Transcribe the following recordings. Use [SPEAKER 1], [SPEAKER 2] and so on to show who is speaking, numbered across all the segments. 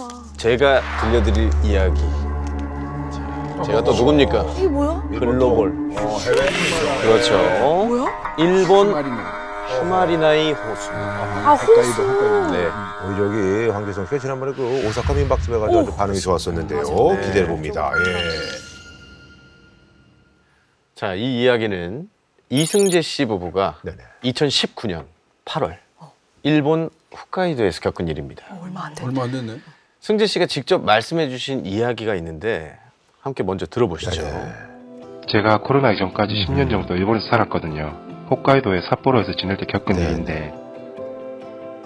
[SPEAKER 1] 예쁘다.
[SPEAKER 2] 제가 들려드릴 이야기. 자, 제가 또 누굽니까?
[SPEAKER 1] 이게 뭐야?
[SPEAKER 2] 글로벌.
[SPEAKER 3] 어, 해외
[SPEAKER 2] 그렇죠.
[SPEAKER 1] 뭐야?
[SPEAKER 2] 일본
[SPEAKER 3] 마리나.
[SPEAKER 2] 슈마리나이 호수.
[SPEAKER 1] 아, 호수.
[SPEAKER 2] 네.
[SPEAKER 4] 우리 저기 황교성 씨가 지난번에 그 오사카 민박집에 가서 아주 반응이 좋았었는데요.
[SPEAKER 2] 네.
[SPEAKER 4] 기대해 봅니다. 예.
[SPEAKER 2] 자, 이 이야기는 이승재 씨 부부가
[SPEAKER 4] 네네.
[SPEAKER 2] 2019년 8월 일본 홋카이도에서 겪은 일입니다.
[SPEAKER 1] 어, 얼마 안 돼.
[SPEAKER 3] 얼마 안 됐네.
[SPEAKER 2] 승재 씨가 직접 말씀해 주신 이야기가 있는데 함께 먼저 들어보시죠.
[SPEAKER 4] 네.
[SPEAKER 5] 제가 코로나 이전까지 10년 정도 일본에서 살았거든요. 홋카이도의 삿포로에서 지낼 때 겪은
[SPEAKER 4] 네.
[SPEAKER 5] 일인데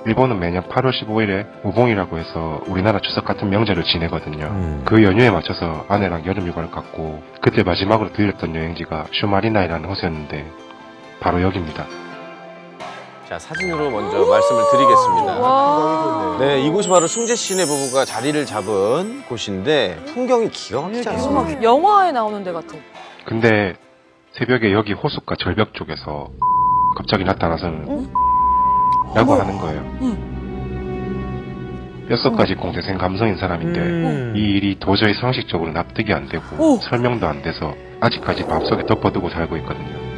[SPEAKER 5] 일본은 매년 8월 15일에 우봉이라고 해서 우리나라 추석 같은 명절을 지내거든요.
[SPEAKER 4] 음.
[SPEAKER 5] 그 연휴에 맞춰서 아내랑 여름 휴가를 갔고 그때 마지막으로 들렸던 여행지가 슈마리나이라는 호수였는데 바로 여기입니다.
[SPEAKER 2] 자, 사진으로 먼저 말씀을 드리겠습니다.
[SPEAKER 1] 와.
[SPEAKER 2] 네, 이곳이 바로 승재 씨네 부부가 자리를 잡은 곳인데 풍경이 기가 막히지 않습니까?
[SPEAKER 1] 영화에 나오는 데 같아.
[SPEAKER 5] 근데 새벽에 여기 호숫가 절벽 쪽에서 갑자기 나타나서는 라고 하는 거예요. 뼛속까지 공대생 감성인 사람인데
[SPEAKER 4] 음.
[SPEAKER 5] 이 일이 도저히 상식적으로 납득이 안 되고
[SPEAKER 1] 오.
[SPEAKER 5] 설명도 안 돼서 아직까지 마음속에 덮어두고 살고 있거든요.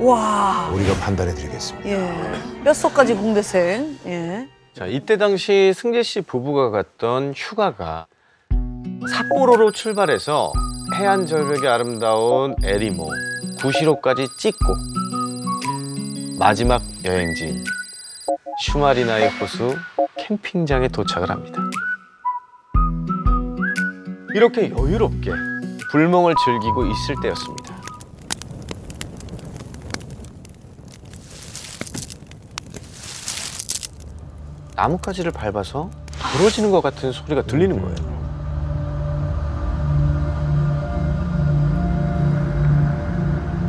[SPEAKER 1] 와.
[SPEAKER 4] 우리가 판단해 드리겠습니다.
[SPEAKER 1] 예. 뼛속까지 공대생. 예.
[SPEAKER 2] 자, 이때 당시 승재 씨 부부가 갔던 휴가가 삿포로로 출발해서 해안 절벽이 아름다운 에리모, 구시로까지 찍고 마지막 여행지인 슈마리나의 호수 캠핑장에 도착을 합니다. 이렇게 여유롭게 불멍을 즐기고 있을 때였습니다. 나뭇가지를 밟아서 부러지는 것 같은 소리가 들리는 거예요.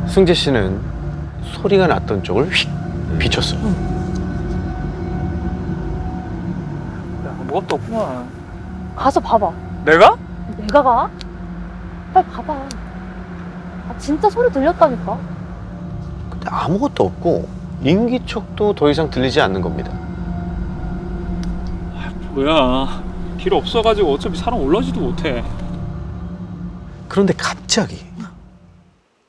[SPEAKER 2] 승재 씨는 소리가 났던 쪽을 휙 비췄어요.
[SPEAKER 6] 아무것도 없구만.
[SPEAKER 7] 가서 봐봐.
[SPEAKER 6] 내가?
[SPEAKER 7] 내가 가? 빨리 봐봐. 아, 진짜 소리 들렸다니까.
[SPEAKER 2] 근데 아무것도 없고 인기척도 더 이상 들리지 않는 겁니다.
[SPEAKER 6] 뭐야. 길 없어가지고 어차피 사람 올라지도 못해.
[SPEAKER 2] 그런데 갑자기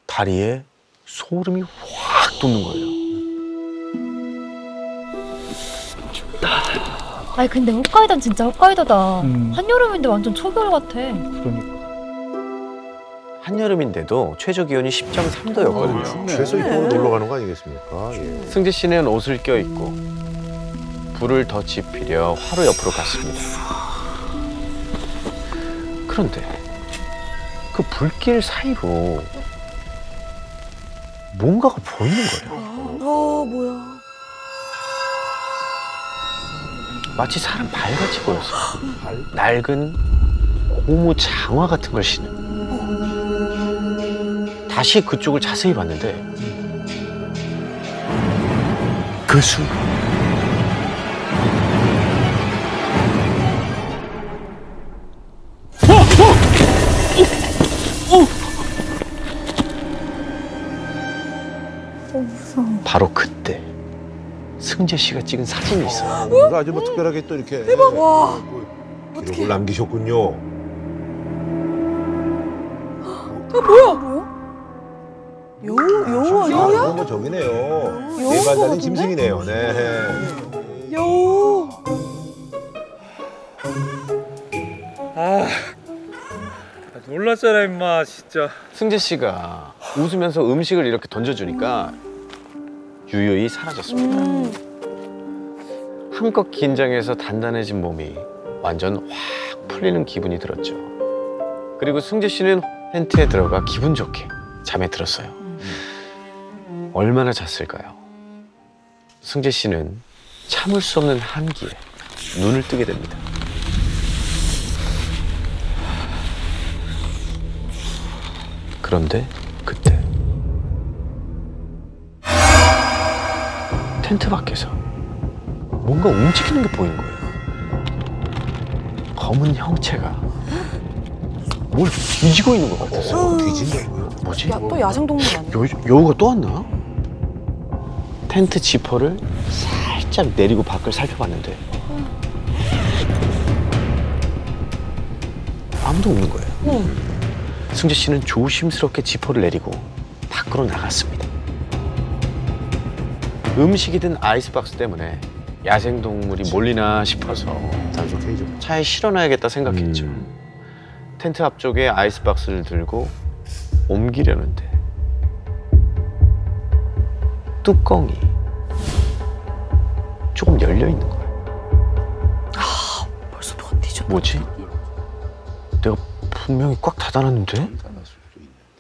[SPEAKER 2] 다리에 소름이 확 돋는 거예요.
[SPEAKER 7] 아니 근데 홋카이도는 진짜 홋카이도다.
[SPEAKER 6] 음.
[SPEAKER 7] 한여름인데 완전 초겨울 같아.
[SPEAKER 6] 그러니까.
[SPEAKER 2] 한여름인데도 최저 기온이 10.3도였거든요.
[SPEAKER 3] 춥네.
[SPEAKER 4] 최소 이쪽으로 놀러 가는 거 아니겠습니까? 예.
[SPEAKER 2] 승재 씨는 옷을 껴입고 불을 더 지피려 화로 옆으로 갔습니다. 그런데 그 불길 사이로 뭔가가 보이는 거예요.
[SPEAKER 1] 어, 뭐야.
[SPEAKER 2] 마치 사람 발같이 보였어요. 낡은 고무 장화 같은 걸 신은. 다시 그쪽을 자세히 봤는데 그 순간 바로 그때 승재 씨가 찍은 사진이 있어요.
[SPEAKER 4] 뭔가 아주 뭐 특별하게 또 이렇게 대박.
[SPEAKER 1] 와.
[SPEAKER 4] 기록을 남기셨군요.
[SPEAKER 1] 아, 뭐야? 뭐야? 여우, 여우
[SPEAKER 4] 아,
[SPEAKER 1] 아니야?
[SPEAKER 4] 뭐.
[SPEAKER 1] 여우
[SPEAKER 4] 달린
[SPEAKER 1] 같은데?
[SPEAKER 4] 짐승이네요. 네.
[SPEAKER 1] 여우.
[SPEAKER 6] 아. 놀랐잖아, 임마, 진짜.
[SPEAKER 2] 승재 씨가 웃으면서 음식을 이렇게 던져주니까 유유히 사라졌습니다.
[SPEAKER 1] 음.
[SPEAKER 2] 한껏 긴장해서 단단해진 몸이 완전 확 풀리는 기분이 들었죠. 그리고 승재 씨는 텐트에 들어가 기분 좋게 잠에 들었어요. 얼마나 잤을까요? 승재 씨는 참을 수 없는 한기에 눈을 뜨게 됩니다. 그런데 그때 텐트 밖에서 뭔가 움직이는 게 보인 거예요. 검은 형체가 뭘 뒤지고 있는 것 같았어요.
[SPEAKER 4] 뒤진다고요?
[SPEAKER 2] 뭐지?
[SPEAKER 1] 야, 또 야생동물 아니야?
[SPEAKER 2] 여, 여우가 또 왔나? 텐트 지퍼를 살짝 내리고 밖을 살펴봤는데 아무도 없는 거예요. 승재 씨는 조심스럽게 지퍼를 내리고 밖으로 나갔습니다. 음식이 든 아이스박스 때문에 야생동물이 몰리나 싶어서. 차에 실어놔야겠다 생각했죠.
[SPEAKER 4] 음.
[SPEAKER 2] 텐트 앞쪽에 아이스박스를 들고 옮기려는데 뚜껑이 조금 열려 있는 거예요.
[SPEAKER 1] 벌써 누가 뒤졌다.
[SPEAKER 2] 뭐지? 내가 분명히 꽉 닫아놨는데?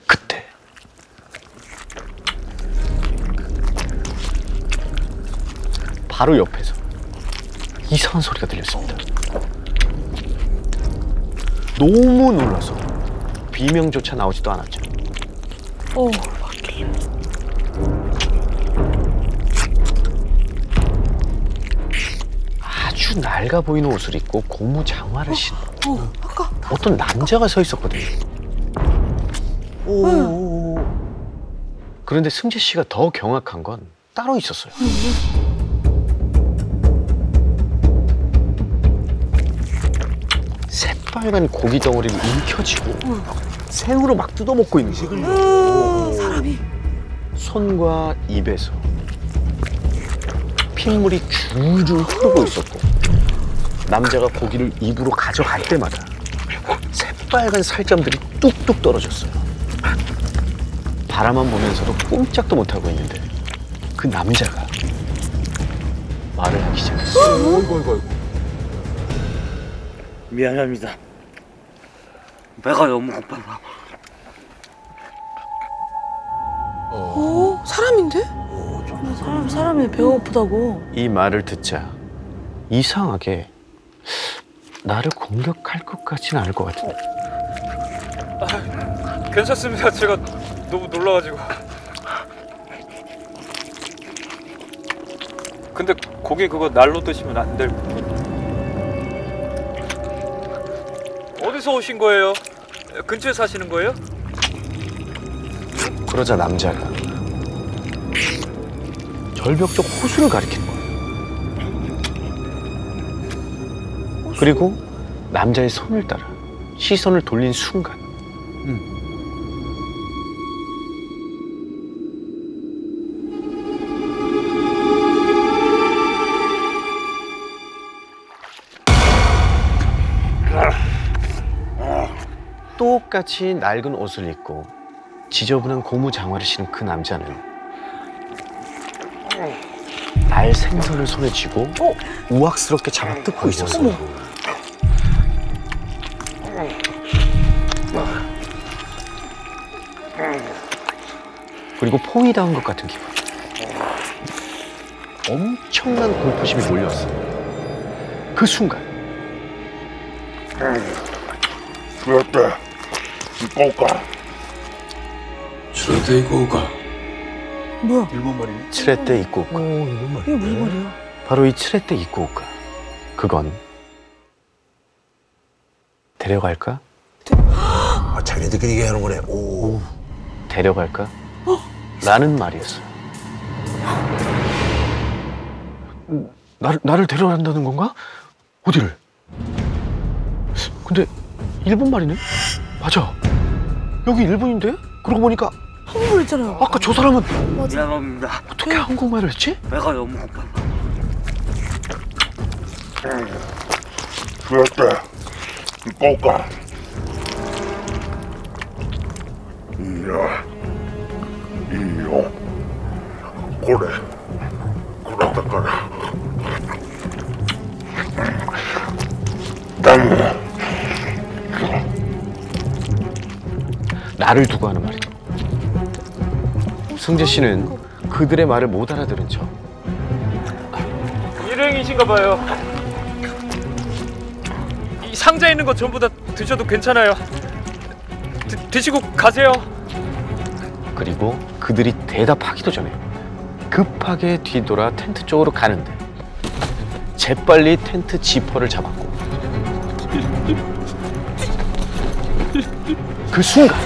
[SPEAKER 2] 그때 바로 옆에서 이상한 소리가 들렸습니다. 너무 놀라서 비명조차 나오지도 않았죠.
[SPEAKER 1] 어, 밖에.
[SPEAKER 2] 아주 낡아 보이는 옷을 입고 고무 장화를 신은
[SPEAKER 1] 어, 아까.
[SPEAKER 2] 어떤 남자가 서 있었거든요.
[SPEAKER 4] 오.
[SPEAKER 2] 그런데 승재 씨가 더 경악한 건 따로 있었어요. 새빨간 고기 덩어리를 움켜쥐고 생으로 막 뜯어먹고 있는 거예요.
[SPEAKER 1] 으, 사람이.
[SPEAKER 2] 손과 입에서 핏물이 줄줄 흐르고 있었고 남자가 고기를 입으로 가져갈 때마다 새빨간 살점들이 뚝뚝 떨어졌어요. 바라만 보면서도 꼼짝도 못하고 있는데 그 남자가 말을 하기 시작했어요.
[SPEAKER 4] 어이구 어이구 어이구.
[SPEAKER 3] 미안합니다. 배가 너무 고파서.
[SPEAKER 1] 어, 사람인데? 사람, 사람이 배고프다고.
[SPEAKER 2] 이 말을 듣자 이상하게 나를 공격할 것 같지는 않을 것 같은데
[SPEAKER 6] 괜찮습니다. 제가 너무 놀라가지고. 근데 고기 그거 날로 드시면 안될 거. 어디서 오신 거예요? 근처에 사시는 거예요?
[SPEAKER 2] 그러자 남자가 절벽 쪽 호수를 가리키는 그리고 남자의 손을 따라 시선을 돌린 순간. 똑같이 낡은 옷을 입고 지저분한 고무 장화를 신은 그 남자는 날 생선을 손에 쥐고 우악스럽게 잡아 뜯고 있었어요. 그리고 폼이 닿은 것 같은 기분. 엄청난 공포심이 몰려왔어요. 그 순간.
[SPEAKER 1] 뭐야?
[SPEAKER 2] 칠레떼 입고가
[SPEAKER 1] 이게 무슨 말이야?
[SPEAKER 2] 바로 이 칠레떼 입고가 그건 데려갈까?
[SPEAKER 4] 아 자기네들끼리 얘기하는 거네. 오.
[SPEAKER 2] 데려갈까? 라는 말이었어요. 나를, 나를 데려간다는 건가? 어디를? 근데 일본 말이네? 맞아. 여기 일본인데? 그러고 보니까
[SPEAKER 1] 한국말 있잖아요.
[SPEAKER 2] 아까 저 사람은
[SPEAKER 3] 미안합니다.
[SPEAKER 2] 어떻게 한국말을 했지?
[SPEAKER 3] 배가 너무 고파 서.
[SPEAKER 2] 나를 두고 하는 말이죠. 승재 씨는 그들의 말을 못 알아들은 척
[SPEAKER 6] 일행이신가 봐요. 이 상자에 있는 거 전부 다 드셔도 괜찮아요. 드, 드시고 가세요.
[SPEAKER 2] 그리고 그들이 대답하기도 전에 급하게 뒤돌아 텐트 쪽으로 가는데 재빨리 텐트 지퍼를 잡았고 그 순간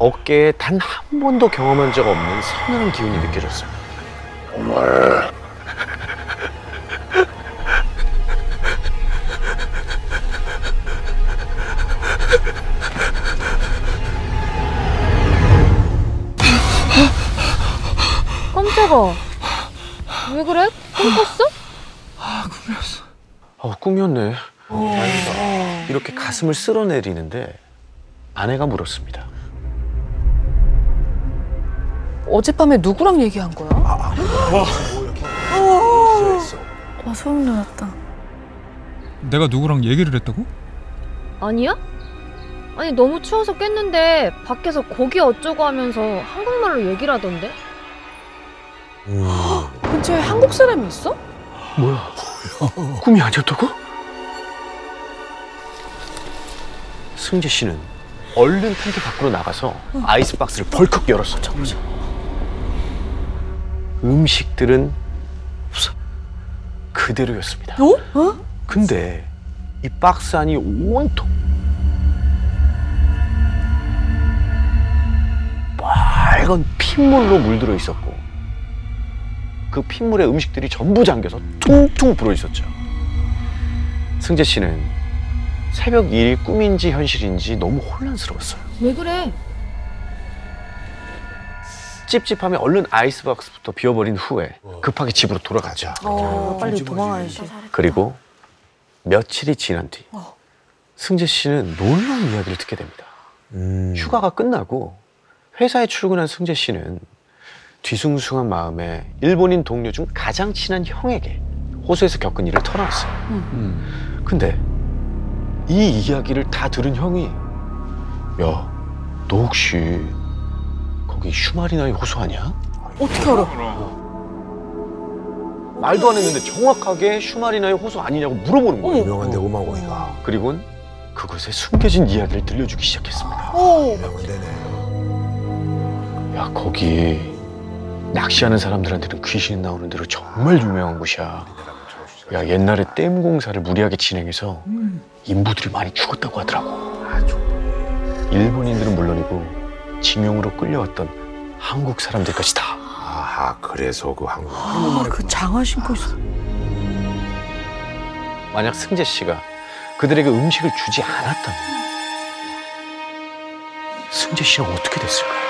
[SPEAKER 2] 어깨에 단 한 번도 경험한 적 없는 서늘한 기운이 느껴졌어요.
[SPEAKER 7] 승재가 왜 그래? 꿈 꿨어?
[SPEAKER 2] 어, 꿈이었네. 다행이다. 이렇게 가슴을 쓸어내리는데 아내가 물었습니다.
[SPEAKER 1] 어젯밤에 누구랑 얘기한 거야?
[SPEAKER 8] 와 소름 돋았다.
[SPEAKER 9] 내가 누구랑 얘기를 했다고?
[SPEAKER 7] 아니야? 아니 너무 추워서 깼는데 밖에서 고기 어쩌고 하면서 한국말로 얘기를 하던데?
[SPEAKER 4] 음.
[SPEAKER 1] 근처에 한국 사람이 있어?
[SPEAKER 2] 뭐야? 꿈이 아니었다고? 승재 씨는 얼른 텐트 밖으로 나가서 아이스박스를 벌컥 열었어. 음식들은 없어. 그대로였습니다.
[SPEAKER 1] 어?
[SPEAKER 2] 근데 이 박스 안이 온통 빨간 핏물로 물들어 있었고 그 핏물에 음식들이 전부 잠겨서 퉁퉁 불어 있었죠. 승재 씨는 새벽 일이 꿈인지 현실인지 너무 혼란스러웠어요.
[SPEAKER 7] 왜 그래?
[SPEAKER 2] 찝찝하며 얼른 아이스박스부터 비워버린 후에 급하게 집으로 돌아갔죠.
[SPEAKER 1] 어, 빨리 도망가야지.
[SPEAKER 2] 그리고 며칠이 지난 뒤
[SPEAKER 1] 어.
[SPEAKER 2] 승재 씨는 놀라운 이야기를 듣게 됩니다.
[SPEAKER 4] 음.
[SPEAKER 2] 휴가가 끝나고 회사에 출근한 승재 씨는 뒤숭숭한 마음에 일본인 동료 중 가장 친한 형에게 호수에서 겪은 일을 털어놨어요.
[SPEAKER 6] 음.
[SPEAKER 2] 근데 이 이야기를 다 들은 형이 야, 너 혹시 거기 슈마리나의 호수 아니야?
[SPEAKER 1] 어떻게 알아?
[SPEAKER 2] 말도 안 했는데 정확하게 슈마리나의 호수 아니냐고 물어보는 거예요.
[SPEAKER 4] 유명한 데고 막 거기가.
[SPEAKER 2] 그리고는 그곳에 숨겨진 이야기를 들려주기 시작했습니다.
[SPEAKER 1] 어.
[SPEAKER 4] 유명한 데네.
[SPEAKER 2] 야 거기 낚시하는 사람들한테는 귀신 나오는 대로 정말 유명한 곳이야. 야 옛날에 댐 공사를 무리하게 진행해서 인부들이 많이 죽었다고 하더라고. 일본인들은 물론이고 징용으로 끌려왔던 한국 사람들까지 다.
[SPEAKER 4] 아하 그래서 그 한국.
[SPEAKER 1] 아, 그 장화 신고 있어.
[SPEAKER 2] 만약 승재 씨가 그들에게 음식을 주지 않았다면 승재 씨는 어떻게 됐을까요?